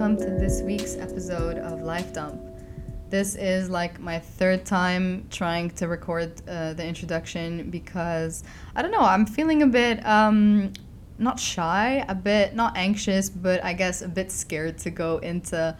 welcome to this week's episode of Life Dump. This is like my third time trying to record uh, the introduction because I don't know, I'm feeling a bit um, not shy, a bit not anxious, but I guess a bit scared to go into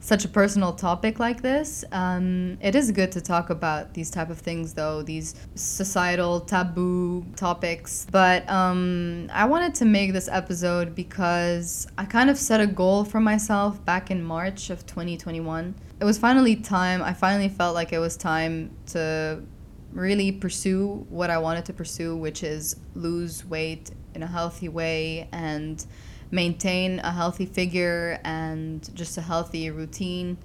such a personal topic like this. Um, it is good to talk about these type of things, though these societal taboo topics. But um, I wanted to make this episode because I kind of set a goal for myself back in March of 2021. It was finally time. I finally felt like it was time to really pursue what I wanted to pursue, which is lose weight in a healthy way and maintain a healthy figure and just a healthy routine.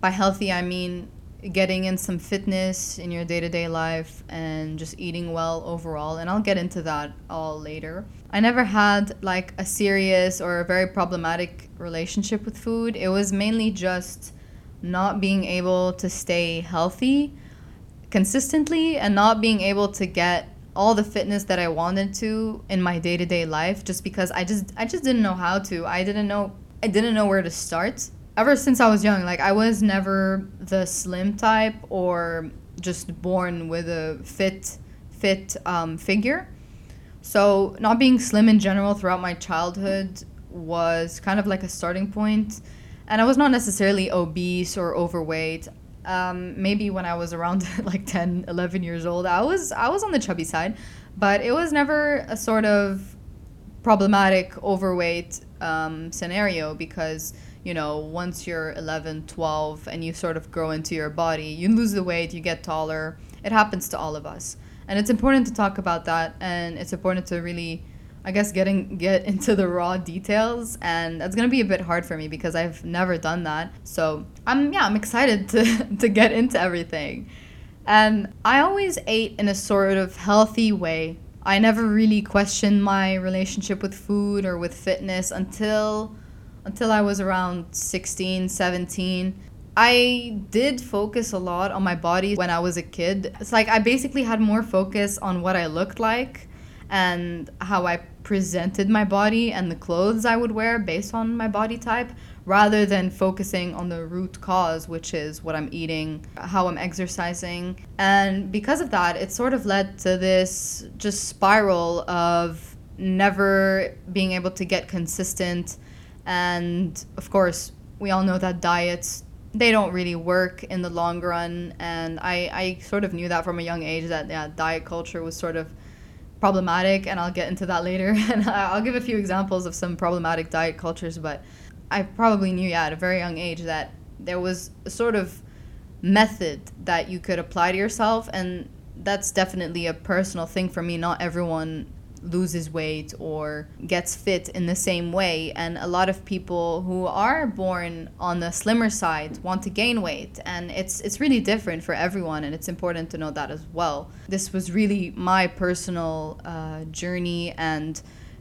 By healthy, I mean getting in some fitness in your day to day life and just eating well overall. And I'll get into that all later. I never had like a serious or a very problematic relationship with food. It was mainly just not being able to stay healthy consistently and not being able to get all the fitness that I wanted to in my day-to-day life just because I just I just didn't know how to. I didn't know I didn't know where to start. Ever since I was young, like I was never the slim type or just born with a fit fit um, figure. So not being slim in general throughout my childhood was kind of like a starting point. And I was not necessarily obese or overweight um, maybe when I was around like 10, 11 years old, I was I was on the chubby side, but it was never a sort of problematic overweight um, scenario because you know once you're 11 12 and you sort of grow into your body you lose the weight you get taller. It happens to all of us. And it's important to talk about that and it's important to really I guess getting get into the raw details and that's gonna be a bit hard for me because I've never done that. So I'm yeah, I'm excited to to get into everything. And I always ate in a sort of healthy way. I never really questioned my relationship with food or with fitness until until I was around 16, 17. I did focus a lot on my body when I was a kid. It's like I basically had more focus on what I looked like and how I presented my body and the clothes I would wear based on my body type rather than focusing on the root cause, which is what I'm eating, how I'm exercising. And because of that, it sort of led to this just spiral of never being able to get consistent. And of course, we all know that diets they don't really work in the long run and I, I sort of knew that from a young age that yeah, diet culture was sort of problematic, and I'll get into that later. and I'll give a few examples of some problematic diet cultures, but I probably knew, yeah, at a very young age that there was a sort of method that you could apply to yourself, and that's definitely a personal thing for me. Not everyone loses weight or gets fit in the same way. And a lot of people who are born on the slimmer side want to gain weight. And it's it's really different for everyone and it's important to know that as well. This was really my personal uh, journey and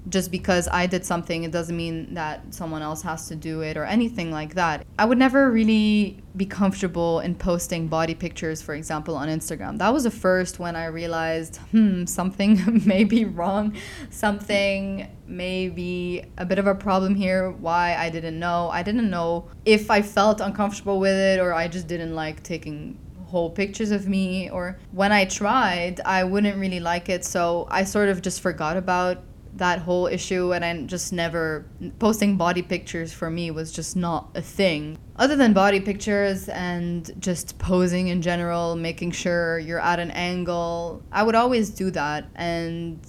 just because I did something, it doesn't mean that someone else has to do it or anything like that. I would never really be comfortable in posting body pictures, for example, on Instagram. That was the first when I realized, hmm, something may be wrong, something may be a bit of a problem here. Why I didn't know. I didn't know if I felt uncomfortable with it or I just didn't like taking whole pictures of me or when I tried I wouldn't really like it so I sort of just forgot about that whole issue and I just never posting body pictures for me was just not a thing. Other than body pictures and just posing in general, making sure you're at an angle, I would always do that and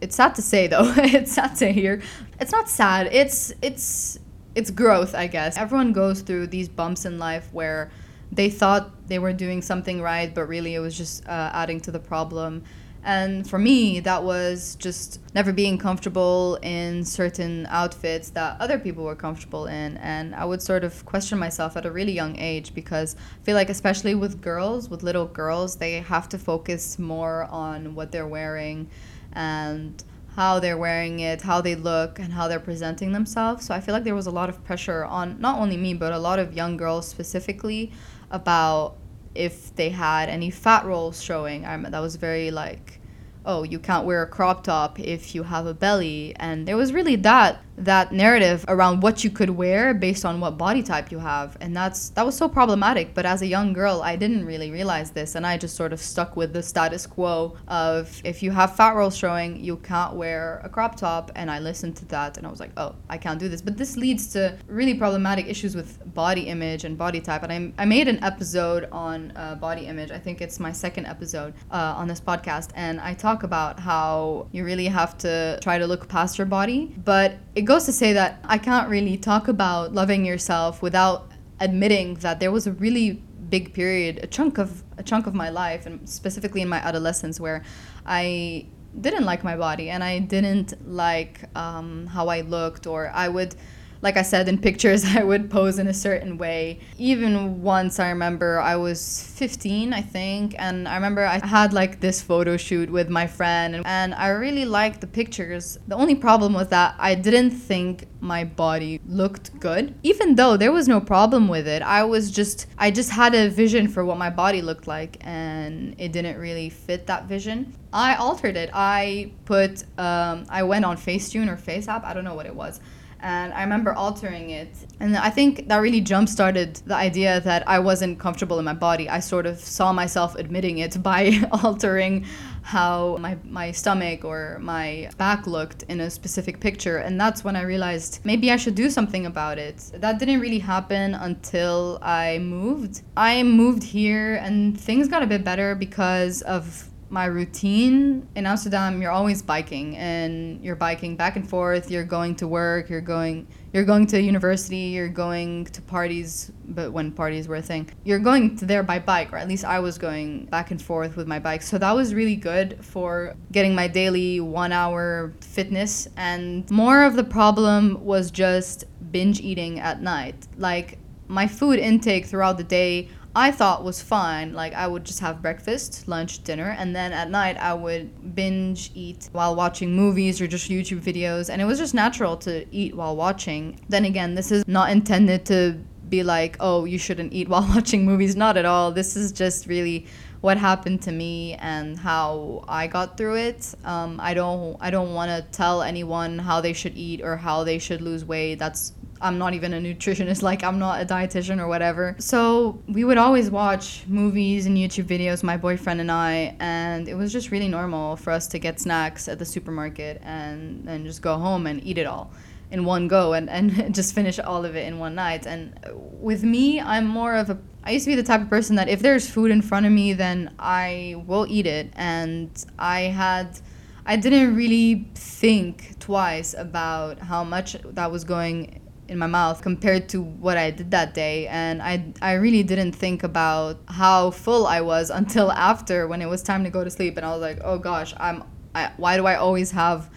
it's sad to say though. it's sad to hear. It's not sad. It's it's it's growth, I guess. Everyone goes through these bumps in life where they thought they were doing something right, but really it was just uh, adding to the problem. And for me, that was just never being comfortable in certain outfits that other people were comfortable in. And I would sort of question myself at a really young age because I feel like, especially with girls, with little girls, they have to focus more on what they're wearing and how they're wearing it, how they look, and how they're presenting themselves. So I feel like there was a lot of pressure on not only me, but a lot of young girls specifically about if they had any fat rolls showing. I that was very like, oh, you can't wear a crop top if you have a belly, and there was really that that narrative around what you could wear based on what body type you have. And that's that was so problematic. But as a young girl i didn't really realize this. And i just sort of stuck with the status quo of if you have fat rolls showing you can't wear a crop top. And i listened to that and i was like oh i can't do this. But this leads to really problematic issues with body image and body type. And i, I made an episode on uh, body image. I think it's my second episode uh, on this podcast. And i talk about how you really have to try to look past your body. But it goes to say that I can't really talk about loving yourself without admitting that there was a really big period, a chunk of a chunk of my life, and specifically in my adolescence, where I didn't like my body and I didn't like um, how I looked, or I would like I said in pictures, I would pose in a certain way. Even once I remember I was 15, I think, and I remember I had like this photo shoot with my friend, and I really liked the pictures. The only problem was that I didn't think my body looked good, even though there was no problem with it. I was just, I just had a vision for what my body looked like, and it didn't really fit that vision. I altered it. I put, um, I went on Facetune or FaceApp, I don't know what it was and I remember altering it. And I think that really jump started the idea that I wasn't comfortable in my body. I sort of saw myself admitting it by altering how my, my stomach or my back looked in a specific picture. And that's when I realized maybe I should do something about it. That didn't really happen until I moved. I moved here and things got a bit better because of my routine in Amsterdam, you're always biking and you're biking back and forth. You're going to work, you're going you're going to university, you're going to parties, but when parties were a thing. You're going to there by bike, or at least I was going back and forth with my bike. So that was really good for getting my daily 1-hour fitness and more of the problem was just binge eating at night. Like my food intake throughout the day I thought was fine. Like I would just have breakfast, lunch, dinner, and then at night I would binge eat while watching movies or just YouTube videos. And it was just natural to eat while watching. Then again, this is not intended to be like, oh, you shouldn't eat while watching movies. Not at all. This is just really what happened to me and how I got through it. Um, I don't I don't want to tell anyone how they should eat or how they should lose weight. That's I'm not even a nutritionist, like I'm not a dietitian or whatever. So we would always watch movies and YouTube videos, my boyfriend and I, and it was just really normal for us to get snacks at the supermarket and then just go home and eat it all in one go and, and just finish all of it in one night. And with me, I'm more of a I used to be the type of person that if there's food in front of me, then I will eat it. And I had I didn't really think twice about how much that was going in my mouth compared to what I did that day. And I, I really didn't think about how full I was until after when it was time to go to sleep. And I was like, oh gosh, I'm, I, why do I always have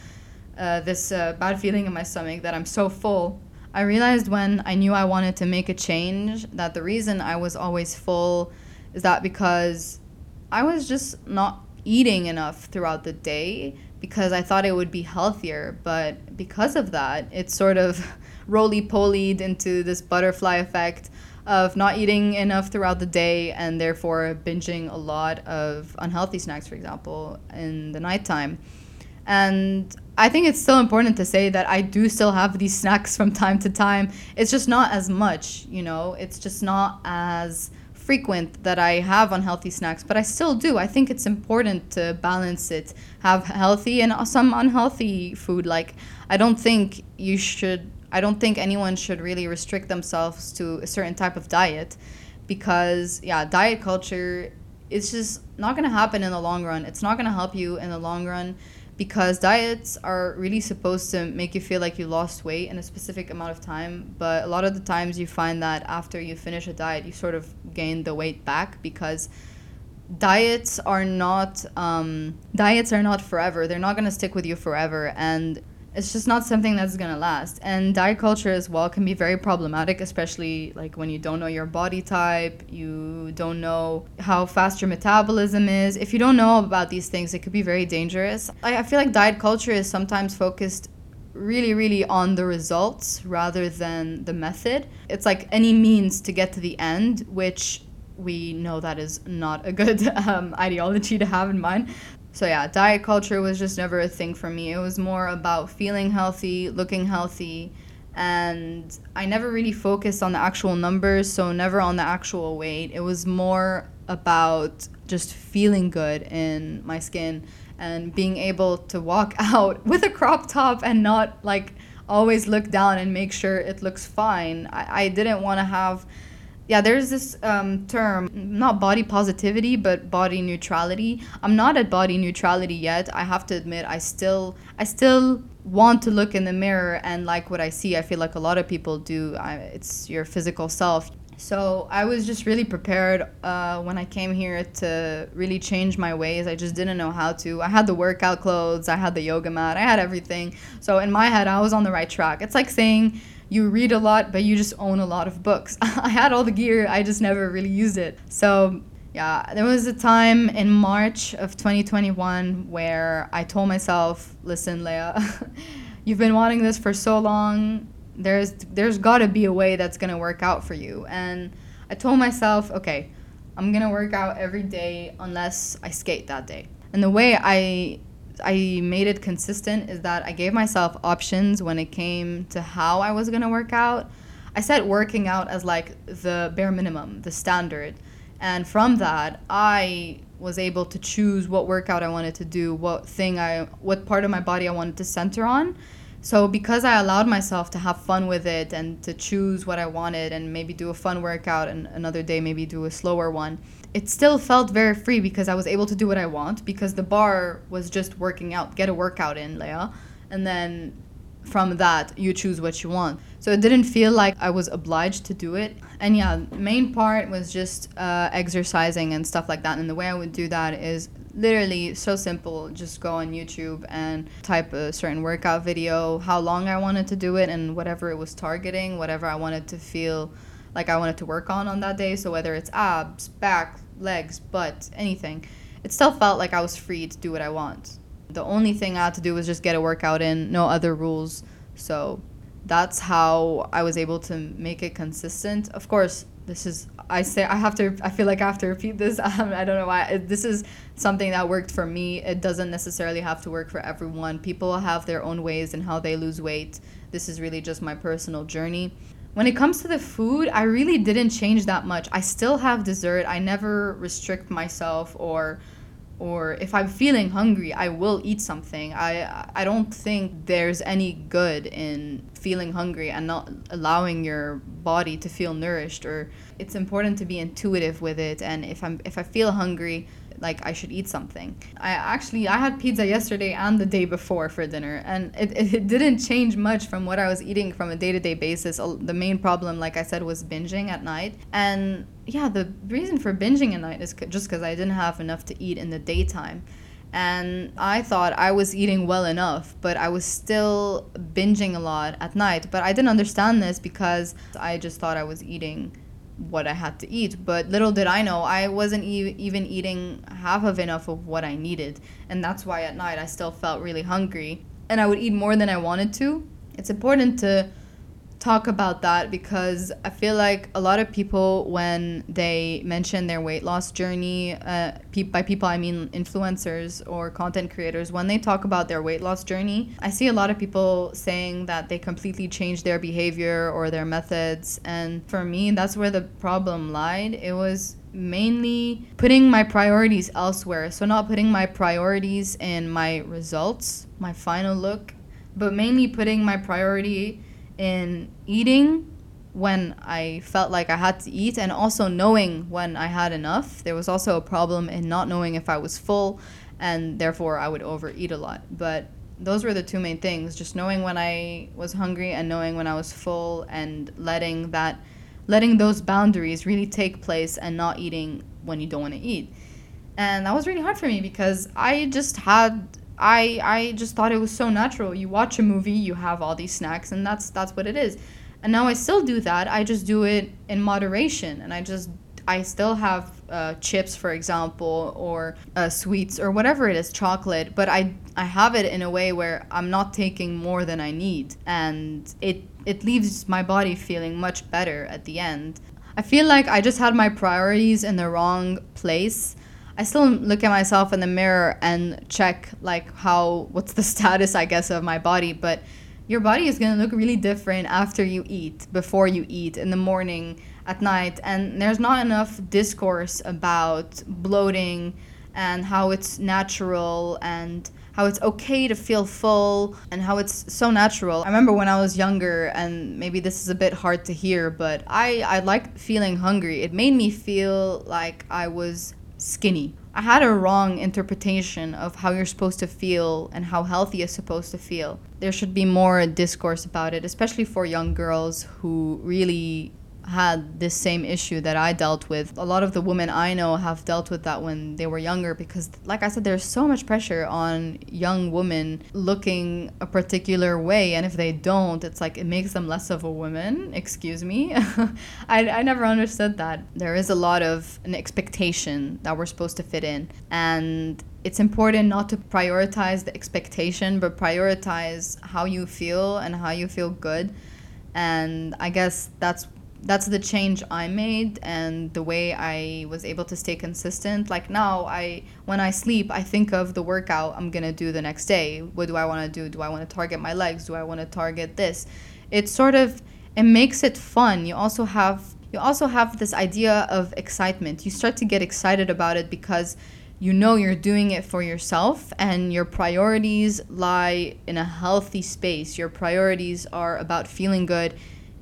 uh, this uh, bad feeling in my stomach that I'm so full? I realized when I knew I wanted to make a change that the reason I was always full is that because I was just not eating enough throughout the day because I thought it would be healthier. But because of that, it sort of roly polied into this butterfly effect of not eating enough throughout the day and therefore binging a lot of unhealthy snacks, for example, in the nighttime. And I think it's still important to say that I do still have these snacks from time to time. It's just not as much, you know, it's just not as frequent that I have unhealthy snacks, but I still do. I think it's important to balance it, have healthy and some unhealthy food. Like, I don't think you should I don't think anyone should really restrict themselves to a certain type of diet because, yeah, diet culture is just not going to happen in the long run. It's not going to help you in the long run because diets are really supposed to make you feel like you lost weight in a specific amount of time. But a lot of the times you find that after you finish a diet, you sort of gain the weight back because diets are not um, diets are not forever. They're not going to stick with you forever and it's just not something that's gonna last. And diet culture as well can be very problematic, especially like when you don't know your body type, you don't know how fast your metabolism is. If you don't know about these things, it could be very dangerous. I, I feel like diet culture is sometimes focused really, really on the results rather than the method. It's like any means to get to the end, which we know that is not a good um, ideology to have in mind. So yeah, diet culture was just never a thing for me. It was more about feeling healthy, looking healthy, and I never really focused on the actual numbers, so never on the actual weight. It was more about just feeling good in my skin and being able to walk out with a crop top and not like always look down and make sure it looks fine. I, I didn't want to have yeah there's this um, term not body positivity but body neutrality i'm not at body neutrality yet i have to admit i still i still want to look in the mirror and like what i see i feel like a lot of people do I, it's your physical self so I was just really prepared uh, when I came here to really change my ways. I just didn't know how to. I had the workout clothes, I had the yoga mat, I had everything. So in my head, I was on the right track. It's like saying you read a lot, but you just own a lot of books. I had all the gear, I just never really used it. So yeah, there was a time in March of 2021 where I told myself, listen, Leah, you've been wanting this for so long there's there's got to be a way that's going to work out for you and i told myself okay i'm going to work out every day unless i skate that day and the way i i made it consistent is that i gave myself options when it came to how i was going to work out. I set working out as like the bare minimum the standard. And from that i was able to choose what workout i wanted to do what thing i what part of my body i wanted to center on so because I allowed myself to have fun with it and to choose what I wanted and maybe do a fun workout and another day maybe do a slower one, it still felt very free because I was able to do what I want because the bar was just working out, get a workout in, Leah. And then from that you choose what you want so it didn't feel like i was obliged to do it. And yeah main part was just uh, exercising and stuff like that. And the way i would do that is literally so simple. Just go on youtube and type a certain workout video how long i wanted to do it and whatever it was targeting whatever i wanted to feel like i wanted to work on on that day. So whether it's abs back legs butt anything it still felt like i was free to do what i want. The only thing i had to do was just get a workout in no other rules. So that's how i was able to make it consistent. Of course this is I say I have to I feel like I have to repeat this. Um, I don't know why. This is something that worked for me. It doesn't necessarily have to work for everyone. People have their own ways and how they lose weight. This is really just my personal journey. When it comes to the food I really didn't change that much. I still have dessert. I never restrict myself or or if I'm feeling hungry, I will eat something. I I don't think there's any good in feeling hungry and not allowing your body to feel nourished or it's important to be intuitive with it and if I'm if I feel hungry, like I should eat something. I actually I had pizza yesterday and the day before for dinner, and it, it, didn't change much from what I was eating from a day to day basis. The main problem, like I said, was binging at night, and yeah, the reason for binging at night is just because I didn't have enough to eat in the daytime. And I thought I was eating well enough, but I was still binging a lot at night. But I didn't understand this because I just thought I was eating what I had to eat. But little did I know, I wasn't e- even eating half of enough of what I needed. And that's why at night I still felt really hungry. And I would eat more than I wanted to. It's important to talk about that because I feel like a lot of people, when they mention their weight loss journey, uh, pe- by people I mean influencers or content creators, when they talk about their weight loss journey, I see a lot of people saying that they completely changed their behavior or their methods. And for me, that's where the problem lied. It was mainly putting my priorities elsewhere. So, not putting my priorities in my results, my final look, but mainly putting my priority in eating when I felt like I had to eat and also knowing when I had enough. There was also a problem in not knowing if I was full and therefore I would overeat a lot. But those were the two main things, just knowing when I was hungry and knowing when I was full and letting that letting those boundaries really take place and not eating when you don't want to eat. And that was really hard for me because I just had I I just thought it was so natural. You watch a movie, you have all these snacks, and that's that's what it is. And now I still do that. I just do it in moderation, and I just I still have uh, chips, for example, or uh, sweets or whatever it is, chocolate. But I I have it in a way where I'm not taking more than I need, and it it leaves my body feeling much better at the end. I feel like I just had my priorities in the wrong place I still look at myself in the mirror and check like how what's the status I guess of my body, but your body is going to look really different after you eat, before you eat, in the morning, at night, and there's not enough discourse about bloating and how it's natural and how it's okay to feel full and how it's so natural. I remember when I was younger, and maybe this is a bit hard to hear, but I, I liked feeling hungry. It made me feel like I was skinny. I had a wrong interpretation of how you're supposed to feel and how healthy is supposed to feel. There should be more discourse about it, especially for young girls who really had this same issue that I dealt with. A lot of the women I know have dealt with that when they were younger because, like I said, there's so much pressure on young women looking a particular way. And if they don't, it's like it makes them less of a woman. Excuse me. I, I never understood that. There is a lot of an expectation that we're supposed to fit in. And it's important not to prioritize the expectation, but prioritize how you feel and how you feel good. And I guess that's that's the change I made and the way I was able to stay consistent. Like now I when I sleep, I think of the workout I'm to do the next day. What do I want to do? Do I want to target my legs? Do I want to target this? It sort of it makes it fun. You also have you also have this idea of excitement. You start to get excited about it because you know you're doing it for yourself and your priorities lie in a healthy space. Your priorities are about feeling good,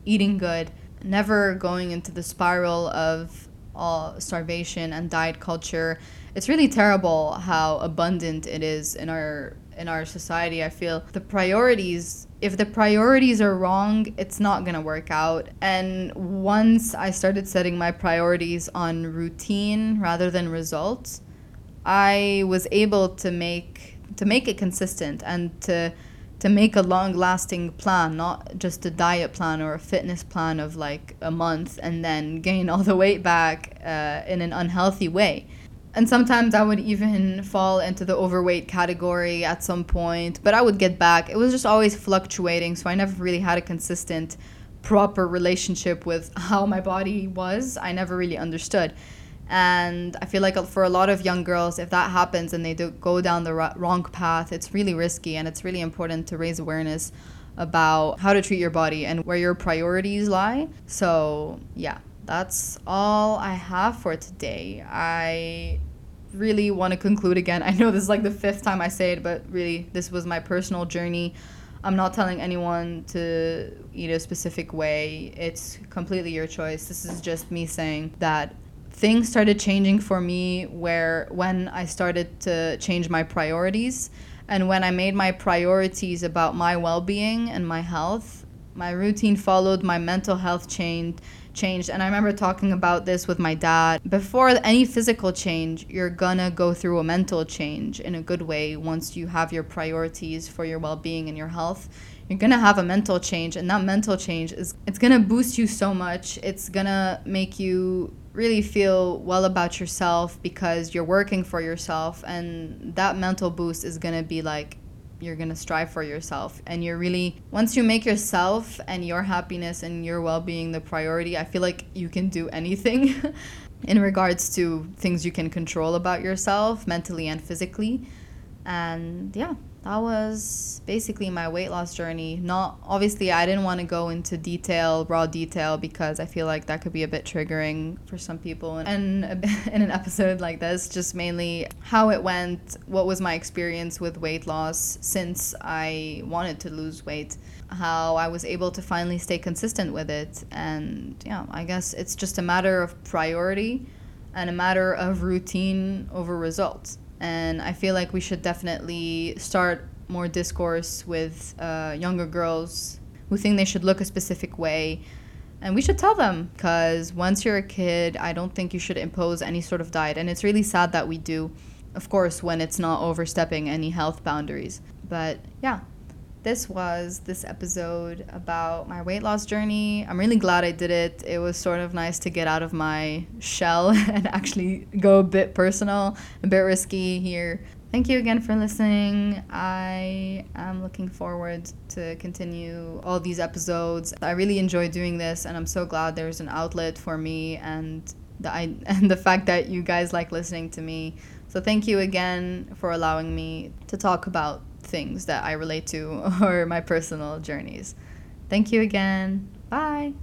eating good, never going into the spiral of all starvation and diet culture. It's really terrible how abundant it is in our in our society. I feel the priorities if the priorities are wrong, it's not going to work out. And once I started setting my priorities on routine rather than results, I was able to make to make it consistent and to to make a long lasting plan, not just a diet plan or a fitness plan of like a month and then gain all the weight back uh, in an unhealthy way. And sometimes I would even fall into the overweight category at some point, but I would get back. It was just always fluctuating, so I never really had a consistent, proper relationship with how my body was. I never really understood. And I feel like for a lot of young girls, if that happens and they do go down the wrong path, it's really risky. And it's really important to raise awareness about how to treat your body and where your priorities lie. So, yeah, that's all I have for today. I really want to conclude again. I know this is like the fifth time I say it, but really, this was my personal journey. I'm not telling anyone to eat a specific way. It's completely your choice. This is just me saying that things started changing for me where when I started to change my priorities. And when I made my priorities about my well-being and my health, my routine followed my mental health changed changed. And I remember talking about this with my dad. Before any physical change, you're gonna go through a mental change in a good way once you have your priorities for your well-being and your health. You're gonna have a mental change and that mental change is it's gonna boost you so much. It's gonna make you really feel well about yourself because you're working for yourself and that mental boost is going to be like you're going to strive for yourself. And you're really once you make yourself and your happiness and your well-being the priority i feel like you can do anything in regards to things you can control about yourself mentally and physically. And yeah that was basically my weight loss journey. Not obviously, I didn't want to go into detail, raw detail, because I feel like that could be a bit triggering for some people. And in an episode like this, just mainly how it went, what was my experience with weight loss since I wanted to lose weight, how I was able to finally stay consistent with it. And yeah, I guess it's just a matter of priority and a matter of routine over results and I feel like we should definitely start more discourse with uh, younger girls who think they should look a specific way. And we should tell them because once you're a kid, I don't think you should impose any sort of diet. And it's really sad that we do, of course, when it's not overstepping any health boundaries. But yeah, this was this episode about my weight loss journey. I'm really glad I did it. It was sort of nice to get out of my shell and actually go a bit personal, a bit risky here. Thank you again for listening. I am looking forward to continue all these episodes. I really enjoy doing this and I'm so glad there's an outlet for me and the I and the fact that you guys like listening to me. So thank you again for allowing me to talk about things that I relate to or my personal journeys. Thank you again. Bye.